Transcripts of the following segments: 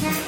Bye.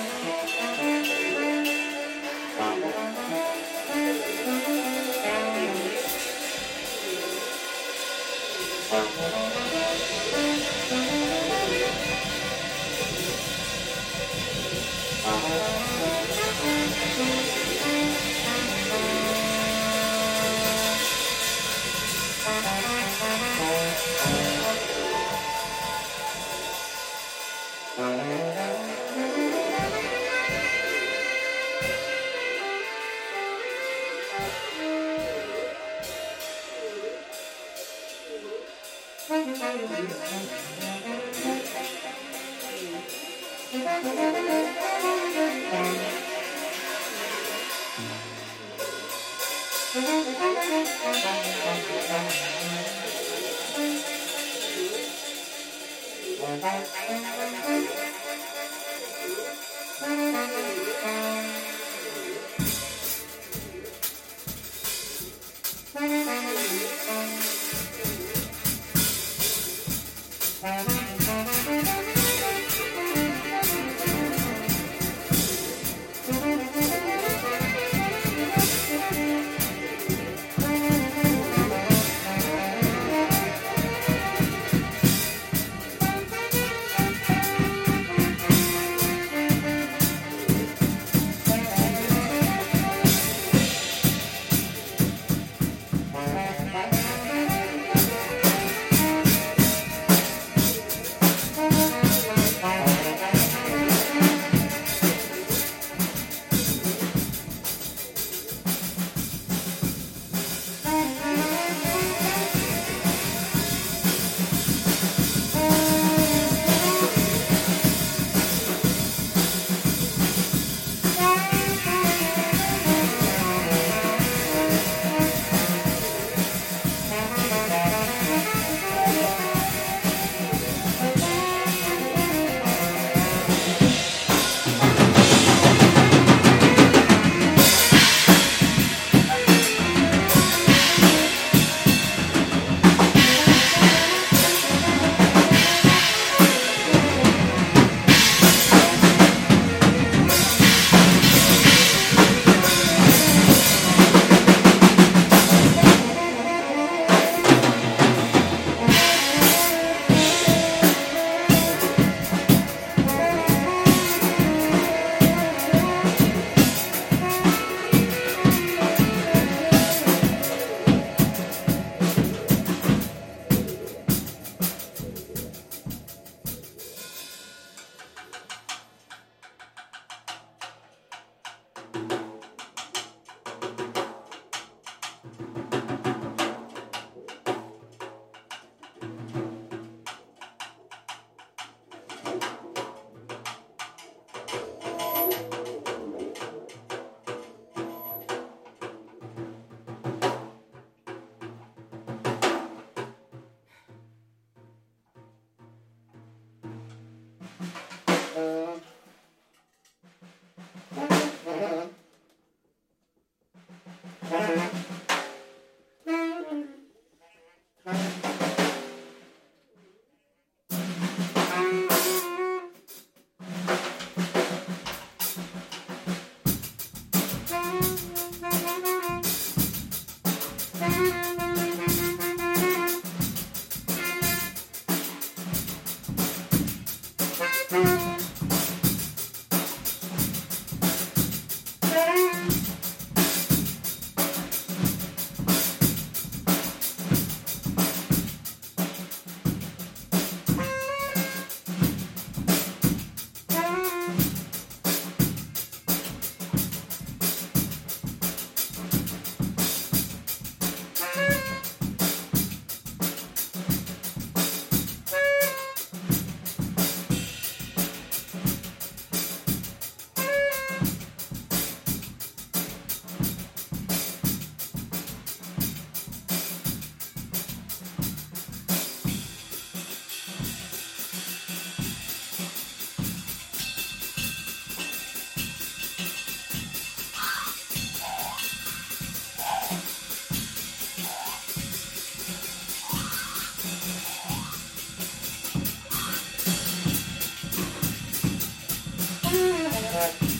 God.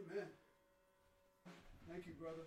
Amen. Thank you, brother.